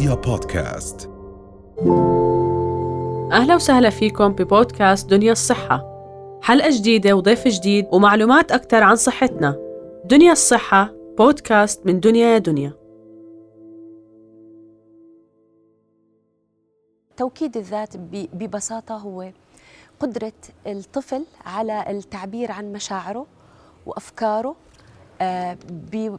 رؤيا بودكاست. أهلا وسهلا فيكم ببودكاست دنيا الصحة. حلقة جديدة وضيف جديد ومعلومات أكثر عن صحتنا. دنيا الصحة بودكاست من دنيا يا دنيا. توكيد الذات ببساطة هو قدرة الطفل على التعبير عن مشاعره وأفكاره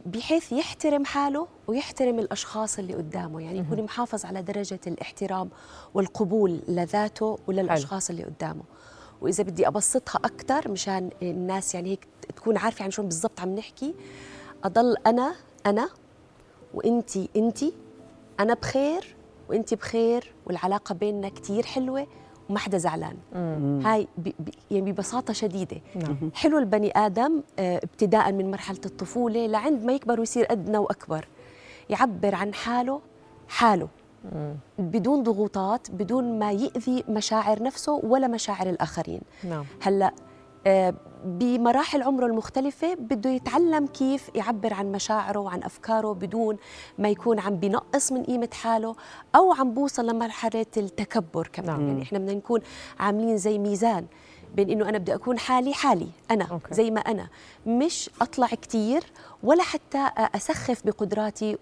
بحيث يحترم حاله ويحترم الأشخاص اللي قدامه. يعني يكون محافظ على درجة الاحترام والقبول لذاته وللأشخاص اللي قدامه. وإذا بدي أبسطها أكثر مشان الناس يعني هيك تكون عارفة عن شو بالضبط عم نحكي أضل أنا أنا وإنتي إنتي أنا بخير وإنتي بخير والعلاقة بيننا كتير حلوة وما حدا زعلان هاي ب... ب... يعني ببساطة شديدة. نعم. حلو البني آدم آه، ابتداء من مرحلة الطفولة لعند ما يكبر ويصير قدنا وأكبر. يعبر عن حاله حاله. بدون ضغوطات بدون ما يأذي مشاعر نفسه ولا مشاعر الآخرين. نعم. هلأ بمراحل عمره المختلفة بده يتعلم كيف يعبر عن مشاعره وعن أفكاره بدون ما يكون عم بنقص من قيمة حاله أو عم بوصل لمرحلة التكبر كمان نعم. يعني إحنا بدنا نكون عاملين زي ميزان بين إنه أنا بدي أكون حالي حالي أنا أوكي. زي ما أنا. مش أطلع كتير ولا حتى آه، أسخف بقدراتي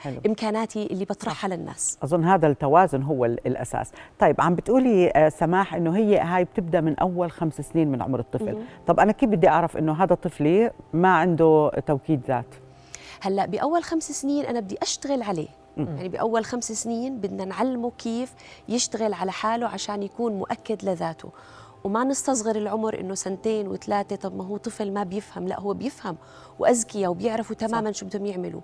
حلو. وبإمكاناتي اللي بطرحها للناس. أظن هذا التوازن هو ال- الأساس. طيب عم بتقولي آه، سماح إنه هي هاي بتبدأ من أول خمس سنين من عمر الطفل. مهم. طب أنا كيف بدي أعرف إنه هذا طفلي ما عنده توكيد ذات؟ هلأ بأول خمس سنين أنا بدي أشتغل عليه. يعني بأول خمس سنين بدنا نعلمه كيف يشتغل على حاله عشان يكون مؤكد لذاته. وما نستصغر العمر إنه سنتين وثلاثة. طب ما هو طفل ما بيفهم. لا هو بيفهم واذكياء وبيعرفوا تماما شو بدهم يعملوا.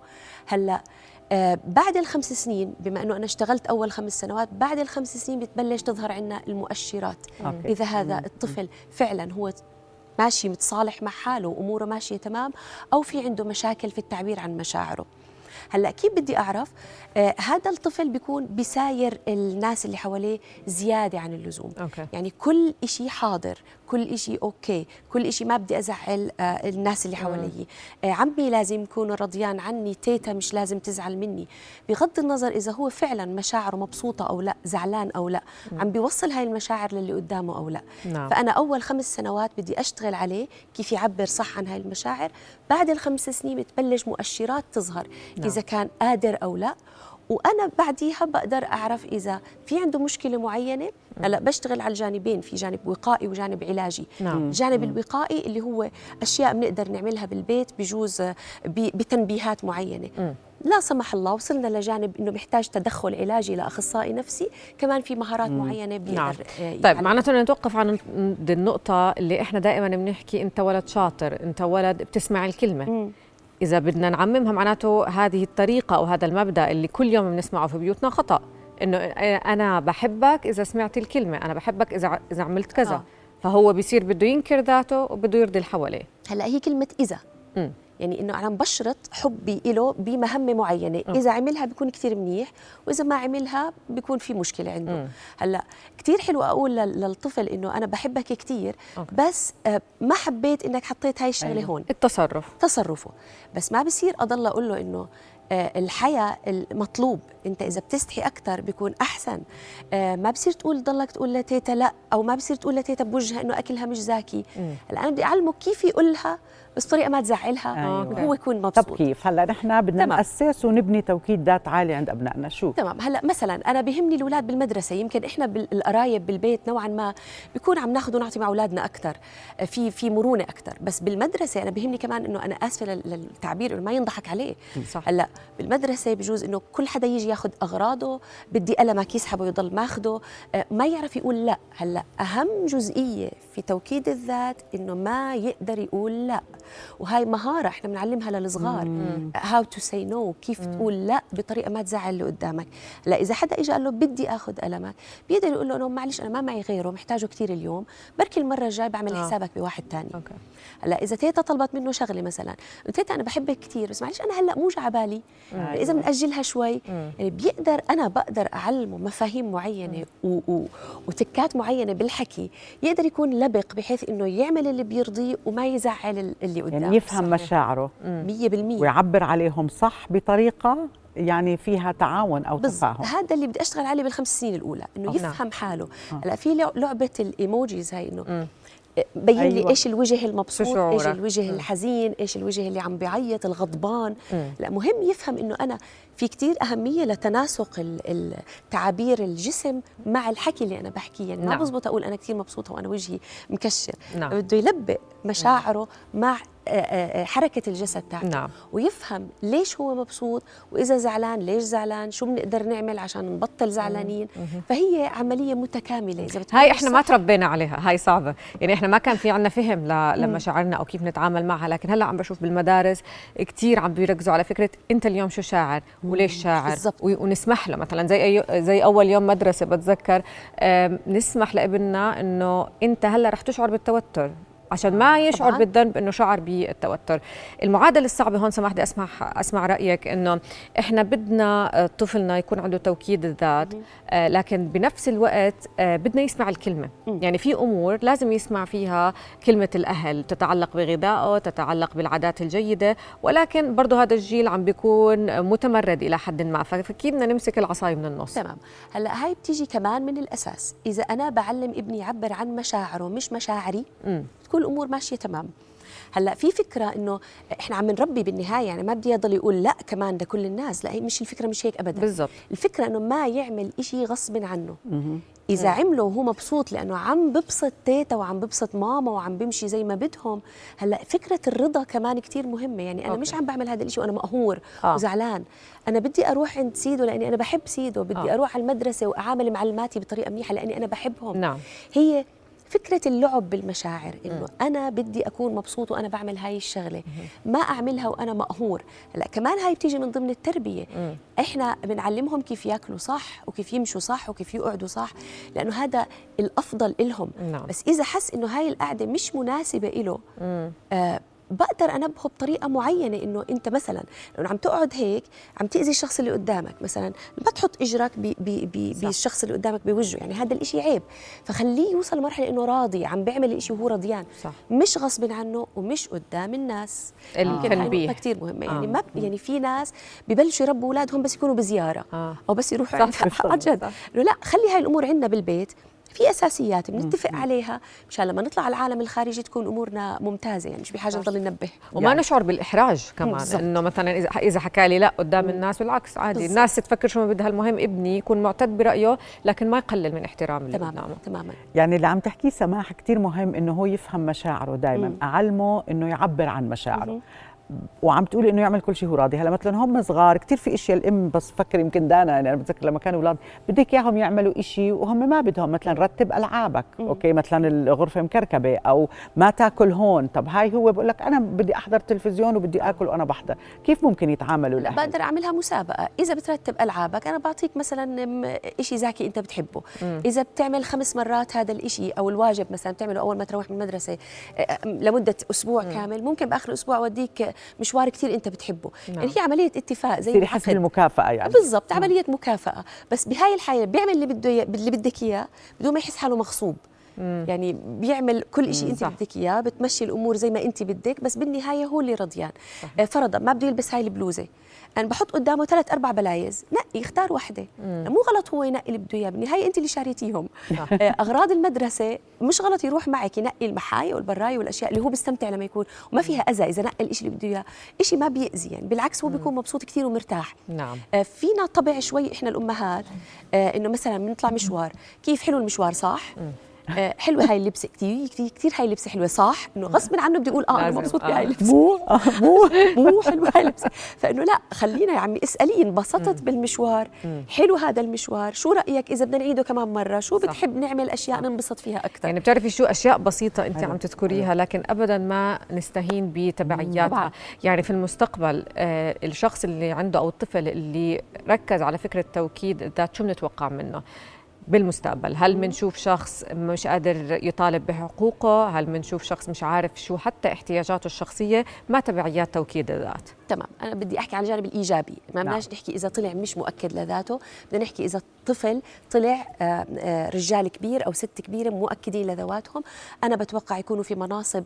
هلأ آه بعد الخمس سنين بما إنه أنا اشتغلت أول خمس سنوات بعد الخمس سنين بتبلش تظهر عندنا المؤشرات. أوكي. إذا هذا الطفل فعلا هو ماشي متصالح مع حاله وأموره ماشية تمام أو في عنده مشاكل في التعبير عن مشاعره. هلا كيف بدي أعرف آه هذا الطفل بيكون بيساير الناس اللي حواليه زيادة عن اللزوم okay. يعني كل إشي حاضر كل إشي okay. كل إشي ما بدي أزعل آه الناس اللي حوالي. آه عمي لازم يكون رضيان عني تيتا مش لازم تزعل مني. بغض النظر إذا هو فعلا مشاعره مبسوطة أو لا زعلان أو لا عم بيوصل هاي المشاعر للي قدامه أو لا. نعم. فأنا أول خمس سنوات بدي أشتغل عليه كيف يعبر صح عن هاي المشاعر. بعد الخمس سنين بتبلش مؤشرات تظهر نعم. إذا كان قادر أو لا. وأنا بعديها بقدر أعرف إذا في عنده مشكلة معينة هلأ بشتغل على الجانبين في جانب وقائي وجانب علاجي نعم. الجانب الوقائي اللي هو أشياء بنقدر نعملها بالبيت بجوز بتنبيهات معينة لا سمح الله وصلنا لجانب إنه بيحتاج تدخل علاجي لأخصائي نفسي كمان في مهارات معينة بيقدر نعم. آه، طيب. معناته نتوقف عن عند النقطة اللي إحنا دائما بنحكي أنت ولد شاطر، أنت ولد بتسمع الكلمة. مم. إذا بدنا نعممها معناته هذه الطريقة أو هذا المبدأ اللي كل يوم بنسمعه في بيوتنا خطأ، إنه أنا بحبك إذا سمعت الكلمة، أنا بحبك إذا إذا عملت كذا، آه. فهو بيصير بده ينكر ذاته وبده يرضي اللي حواليه. هلأ هي كلمة إذا مم. يعني إنه أنا بشرط حبي له بمهمة معينة. إذا عملها بيكون كثير منيح وإذا ما عملها بيكون في مشكلة عنده. مم. هلأ كثير حلو أقول لل- للطفل إنه أنا بحبك كثير. بس آه، ما حبيت إنك حطيت هاي الشغلة أيوة. هون. التصرف. تصرفه. بس ما بصير أضل أقول له إنه آه، الحياة المطلوب. أنت إذا بتستحي أكثر بيكون أحسن. آه، ما بصير تقول ضلك تقول لتيتا لا أو ما بصير تقول لتيتا بوجهها إنه أكلها مش زاكي. هلأ أنا بدي أعلمه كيف يقولها بس طريقه ما تزعلها أيوة. وهو يكون طب مبسوط كيف؟ هلا نحن بدنا تمام. ناسس ونبني توكيد ذات عالي عند أبنائنا. شو؟ تمام. هلا مثلا أنا بهمني الأولاد بالمدرسة. يمكن إحنا بالقرايب بالبيت نوعا ما بيكون عم ناخذ ونعطي مع أولادنا أكثر في في مرونة أكثر بس بالمدرسة أنا بهمني كمان إنه أنا آسفة لل- للتعبير إنه ما ينضحك عليه. صح. هلا بالمدرسة بجوز إنه كل حدا يجي ياخذ أغراضه بدي قلمك يسحبه يضل ماخده. آه، ما يعرف يقول لا. هلا أهم جزئية في توكيد الذات إنه ما يقدر يقول لا. وهاي مهارة إحنا بنعلمها للصغار. how to say no كيف تقول لا بطريقة ما تزعل اللي قدامك. لا إذا حدا اجى قال له بدي آخذ قلمك بيقدر يقول له انه معلش أنا ما معي غيره محتاجه كثير اليوم بركي المرة الجاي بعمل آه. حسابك بواحد okay. هلا إذا تيتا طلبت منه شغلة مثلا تيتا أنا بحبك كثير بس معلش أنا هلأ مو جا على بالي أيوة. إذا بنأجلها شوي يعني بيقدر أنا بقدر أعلمه مفاهيم معينة و و وتكات معينة بالحكي يقدر يكون لبق بحيث إنه يعمل اللي بيرضيه وما يزعل ال- اللي قدامه يعني يفهم مشاعره 100% ويعبر عليهم صح بطريقة يعني فيها تعاون أو بالضبط تفاهم هذا اللي بدي أشتغل عليه بالخمس سنين الأولى إنه. يفهم حاله آه. هلأ في لع- لعبة الإيموجيز هاي إنه. بين لي أيوة. إيش الوجه المبسوط إيش؟ الوجه. الحزين إيش الوجه اللي عم بيعيط الغضبان مم. لأ مهم يفهم إنه أنا في كتير أهمية لتناسق تعابير الجسم مع الحكي اللي أنا بحكيه يعني ما نعم. بزبط أقول أنا كثير مبسوطة وأنا وجهي مكشر نعم. بده يلبق مشاعره مع آه، آه، حركة الجسد تاعته. نعم. ويفهم ليش هو مبسوط وإذا زعلان ليش زعلان شو بنقدر نعمل عشان نبطل زعلانين. فهي عملية متكاملة إذا هاي إحنا ما. تربينا عليها هاي صعبة. يعني إحنا ما كان في عنا فهم ل- لمشاعرنا أو كيف نتعامل معها لكن هلأ عم بشوف بالمدارس كثير عم بيركزوا على فكرة أنت اليوم شو شاعر وليش شاعر؟ بالضبط. و- ونسمح له مثلا زي أي زي أول يوم مدرسة بتذكر نسمح لابننا إنه أنت هلأ رح تشعر بالتوتر. عشان ما يشعر طبعاً. بالذنب إنه شعر بالتوتر. المعادلة الصعبة هون بدي اسمع أسمع رأيك إنه إحنا بدنا آه، طفلنا يكون عنده توكيد الذات آه، لكن بنفس الوقت آه، بدنا يسمع الكلمة. يعني في أمور لازم يسمع فيها كلمة الأهل تتعلق بغذائه تتعلق بالعادات الجيدة ولكن برضه هذا الجيل عم بيكون متمرد إلى حد ما. فاكيد بدنا نمسك العصاية من النص؟ تمام. هلأ هاي بتيجي كمان من الأساس. إذا أنا بعلم ابني يعبر عن مشاعره مش مشاعري مم. تكون الأمور ماشية تمام. هلأ في فكرة إنه إحنا عم نربي بالنهاية يعني ما بدي يضل يقول لأ كمان لكل الناس لا هي مش الفكرة مش هيك ابدا. بالضبط. الفكرة إنه ما يعمل إشي غصب عنه. مهم. إذا عمله وهو مبسوط لأنه عم ببسط تيتا وعم ببسط ماما وعم بمشي زي ما بدهم هلأ فكرة الرضا كمان كتير مهمة. يعني أنا okay. مش عم بعمل هذا الشيء وأنا مقهور آه. وزعلان. أنا بدي أروح عند سيدو لأني أنا بحب سيدو بدي آه. أروح على المدرسة وأعامل معلماتي بطريقة منيحة لأني أنا بحبهم. نعم. هي فكرة اللعب بالمشاعر إنه أنا بدي أكون مبسوط وأنا بعمل هاي الشغلة ما أعملها وأنا مقهور هلأ كمان هاي بتيجي من ضمن التربية. إحنا بنعلمهم كيف ياكلوا صح وكيف يمشوا صح وكيف يقعدوا صح لأنه هذا الأفضل إلهم نعم. بس إذا حس إنه هاي القعدة مش مناسبة إله. آه بقدر أنبهه بطريقة معينة إنه أنت مثلا لو عم تقعد هيك عم تأذي الشخص اللي قدامك مثلا ما تحط إجرك بي بي بي صح. بالشخص اللي قدامك بوجهه يعني هذا الإشي عيب. فخليه يوصل لمرحلة إنه راضي عم بيعمل الإشي وهو رضيان صح. مش غصب عنه ومش قدام الناس. التنبيه نقطة كثير مهمة. يعني آه. ما ب- يعني في ناس ببلشوا يربوا أولادهم بس يكونوا بزيارة آه. أو بس يروحوا. عن جد. لا خلي هاي الأمور عندنا بالبيت. في أساسيات بنتفق عليها مشان لما نطلع على العالم الخارجي تكون أمورنا ممتازة يعني مش بحاجة نضل ننبه وما يعني. نشعر بالإحراج كمان بالضبط. إنه مثلا إذا إذا حكى لي لا قدام الناس بالعكس عادي بالضبط. الناس تفكر شو ما بدها المهم ابني يكون معتد برأيه لكن ما يقلل من احترام اللي تماما قدامه تماما يعني اللي عم تحكيه سماح كتير مهم إنه هو يفهم مشاعره دائما مم. أعلمه إنه يعبر عن مشاعره مهم. وعم تقولي إنه يعمل كل شيء هو راضي. هلا مثلا هم صغار كثير في إشياء الأم بس فكر يمكن دانا يعني أنا بتذكر لما كانوا أولاد بدك إياهم يعملوا شيء وهم ما بدهم مثلا رتب ألعابك أوكي؟ مثلا الغرفة مكركبة أو ما تأكل هون. طب هاي هو بقول لك أنا بدي أحضر تلفزيون وبدي آكل وأنا بحضر. كيف ممكن يتعاملوا لا الأهل؟ بقدر أعملها مسابقة. إذا بترتب ألعابك أنا بعطيك مثلا م- إشي زاكي أنت بتحبه. مم. إذا بتعمل خمس مرات هذا الإشي أو الواجب مثلا بتعمله أول ما تروح من المدرسة لمدة أسبوع كامل ممكن بآخر الأسبوع أوديك مشوار كثير أنت بتحبه نعم. يعني هي عملية اتفاق زي العقد. بالمكافاه يعني بالضبط عملية مكافأة بس بهاي الحالة بيعمل اللي بده اللي بدك إياه بدون ما يحس حاله مغصوب مم. يعني بيعمل كل شيء أنت صح. بدك إياه بتمشي الأمور زي ما أنت بدك بس بالنهاية هو اللي رضيان آه، فرضا ما بده يلبس هاي البلوزة أنا بحط قدامه ثلاث أربع بلايز. نقي اختار وحدة. مو غلط هو ينقي اللي بده إياه. بالنهاية أنت اللي شاريتيهم. آه، أغراض المدرسة مش غلط يروح معك ينقي المحايا والبرايا والأشياء اللي هو بيستمتع لما يكون. وما فيها أذى إذا نقى الشيء اللي بده إياه. شيء ما بيأذي يعني. بالعكس هو بيكون مبسوط كثير ومرتاح. نعم. آه، فينا طبع شوي إحنا الأمهات آه، إنه مثلا بنطلع مشوار. كيف حلو المشوار؟ صح؟ حلوة هاي اللبسه كثير كثير كثير هاي اللبسه حلوة. صح؟ إنه غصب عنه بدي أقول آه أنا مبسوط آه. بهاي اللبسه مو؟ آه، مو مو حلوة هاي اللبسه فإنه لا خلينا يا عمي اسألي انبسطت بالمشوار؟ حلو هذا المشوار. شو رأيك إذا بدنا نعيده كمان مرة؟ شو. بتحب نعمل أشياء ننبسط فيها أكثر يعني بتعرفي شو أشياء بسيطة أنت. عم تذكريها لكن ابدا ما نستهين بتبعياتها. طبعاً. يعني في المستقبل آه الشخص اللي عنده أو الطفل اللي ركز على فكرة توكيد الذات شو بنتوقع منه؟ بالمستقبل. هل بنشوف شخص مش قادر يطالب بحقوقه؟ هل بنشوف شخص مش عارف شو؟ حتى احتياجاته الشخصية ما تبعيات توكيد الذات. تمام. أنا بدي أحكي عن الجانب الإيجابي. ما نعم. بدناش نحكي إذا طلع مش مؤكد لذاته. بدنا نحكي إذا الطفل طلع آه، آه، رجال كبير أو ست كبيرة مؤكدين لذواتهم. أنا بتوقع يكونوا في مناصب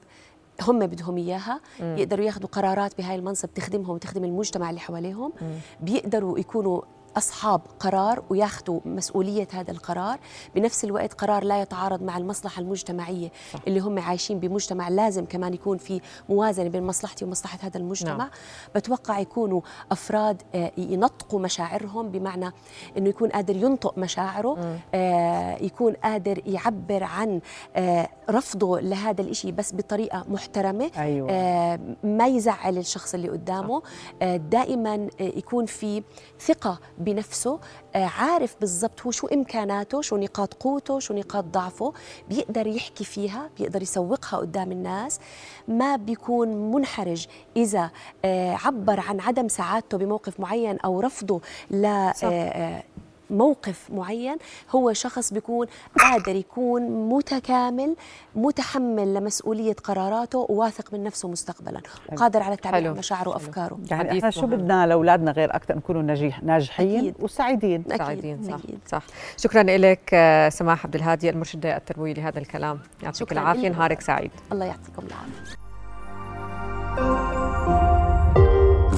هم بدهم إياها. يقدروا ياخذوا قرارات بهاي المنصب تخدمهم وتخدم المجتمع اللي حواليهم. بيقدروا يكونوا أصحاب قرار وياخذوا مسؤولية هذا القرار بنفس الوقت قرار لا يتعارض مع المصلحة المجتمعية صح. اللي هم عايشين بمجتمع لازم كمان يكون في موازنة بين مصلحتي ومصلحة هذا المجتمع نعم. بتوقع يكونوا أفراد آه، ينطقوا مشاعرهم بمعنى أنه يكون قادر ينطق مشاعره آه يكون قادر يعبر عن آه رفضه لهذا الإشي بس بطريقة محترمة أيوة. آه ما يزعل الشخص اللي قدامه آه دائما يكون في ثقة بنفسه آه، عارف بالضبط هو شو إمكاناته شو نقاط قوته شو نقاط ضعفه بيقدر يحكي فيها بيقدر يسوقها قدام الناس. ما بيكون منحرج إذا آه، عبر عن عدم سعادته بموقف معين أو رفضه ل آه، موقف معين هو شخص بيكون قادر يكون متكامل متحمل لمسؤولية قراراته وواثق من نفسه مستقبلا. وقادر على التعبير عن مشاعره وأفكاره. يعني إحنا شو بدنا لأولادنا غير أكثر نكونوا ناجح ناجحين أكيد. وسعيدين. أكيد. سعيدين صح. أكيد. صح. شكرا لك آه، سماح عبد الهادي المرشدة التربوية لهذا الكلام. يعطيك العافية. نهارك سعيد. الله يعطيكم العافية.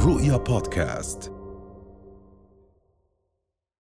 رؤيا بودكاست.